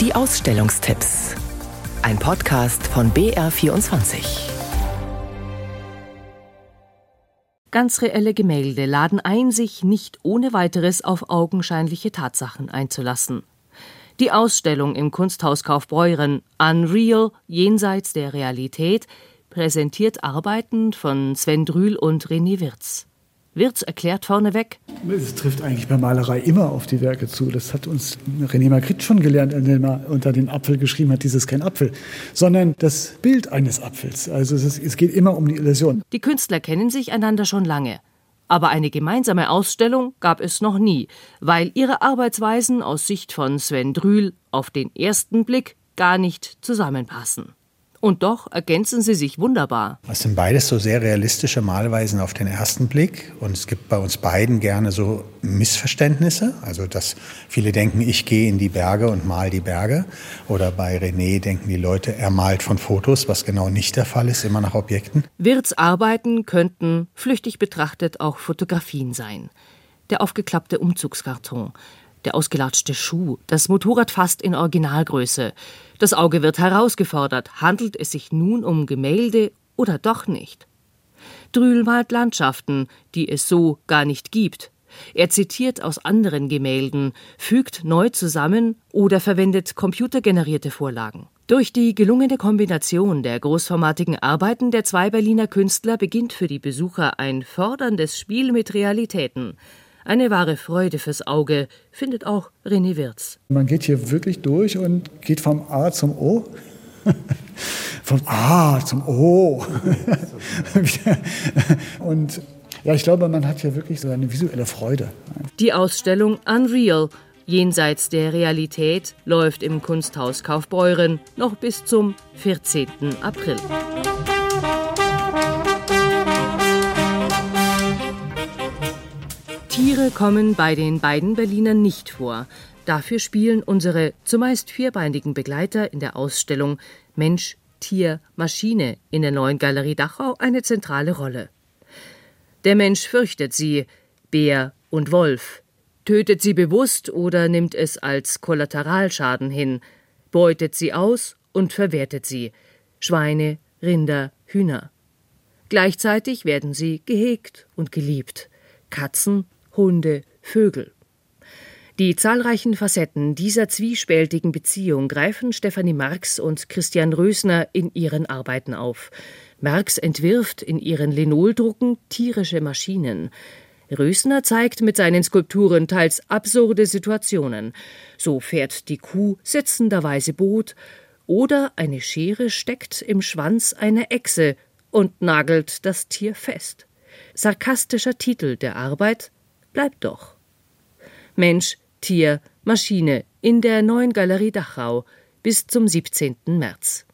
Die Ausstellungstipps. Ein Podcast von BR24. Ganz reelle Gemälde laden ein, sich nicht ohne weiteres auf augenscheinliche Tatsachen einzulassen. Die Ausstellung im Kunsthaus Kaufbeuren Unreal jenseits der Realität präsentiert Arbeiten von Sven Drühl und René Wirz. Wirz erklärt vorneweg. Es trifft eigentlich bei Malerei immer auf die Werke zu. Das hat uns René Magritte schon gelernt, indem er unter den Apfel geschrieben hat, dieses kein Apfel, sondern das Bild eines Apfels. Also es, ist, es geht immer um die Illusion. Die Künstler kennen sich einander schon lange. Aber eine gemeinsame Ausstellung gab es noch nie, weil ihre Arbeitsweisen aus Sicht von Sven Drühl auf den ersten Blick gar nicht zusammenpassen. Und doch ergänzen sie sich wunderbar. Es sind beides so sehr realistische Malweisen auf den ersten Blick. Und es gibt bei uns beiden gerne so Missverständnisse. Also, dass viele denken, ich gehe in die Berge und mal die Berge. Oder bei René denken die Leute, er malt von Fotos, was genau nicht der Fall ist, immer nach Objekten. Wirts Arbeiten könnten, flüchtig betrachtet, auch Fotografien sein. Der aufgeklappte Umzugskarton, der ausgelatschte Schuh, das Motorrad fast in Originalgröße. Das Auge wird herausgefordert. Handelt es sich nun um Gemälde oder doch nicht? Drühl malt Landschaften, die es so gar nicht gibt. Er zitiert aus anderen Gemälden, fügt neu zusammen oder verwendet computergenerierte Vorlagen. Durch die gelungene Kombination der großformatigen Arbeiten der zwei Berliner Künstler beginnt für die Besucher ein förderndes Spiel mit Realitäten. Eine wahre Freude fürs Auge, findet auch René Wirz. Man geht hier wirklich durch und geht vom A zum O. vom A zum O. und ja, ich glaube, man hat hier wirklich so eine visuelle Freude. Die Ausstellung Unreal jenseits der Realität läuft im Kunsthaus Kaufbeuren noch bis zum 14. April. Tiere kommen bei den beiden Berlinern nicht vor. Dafür spielen unsere zumeist vierbeinigen Begleiter in der Ausstellung Mensch, Tier, Maschine in der neuen Galerie Dachau eine zentrale Rolle. Der Mensch fürchtet sie, Bär und Wolf, tötet sie bewusst oder nimmt es als Kollateralschaden hin, beutet sie aus und verwertet sie, Schweine, Rinder, Hühner. Gleichzeitig werden sie gehegt und geliebt, Katzen Hunde, Vögel. Die zahlreichen Facetten dieser zwiespältigen Beziehung greifen Stefanie Marx und Christian Rösner in ihren Arbeiten auf. Marx entwirft in ihren Linoldrucken tierische Maschinen. Rösner zeigt mit seinen Skulpturen teils absurde Situationen. So fährt die Kuh sitzenderweise Boot oder eine Schere steckt im Schwanz einer Echse und nagelt das Tier fest. Sarkastischer Titel der Arbeit Bleib doch. Mensch, Tier, Maschine in der neuen Galerie Dachau bis zum 17. März.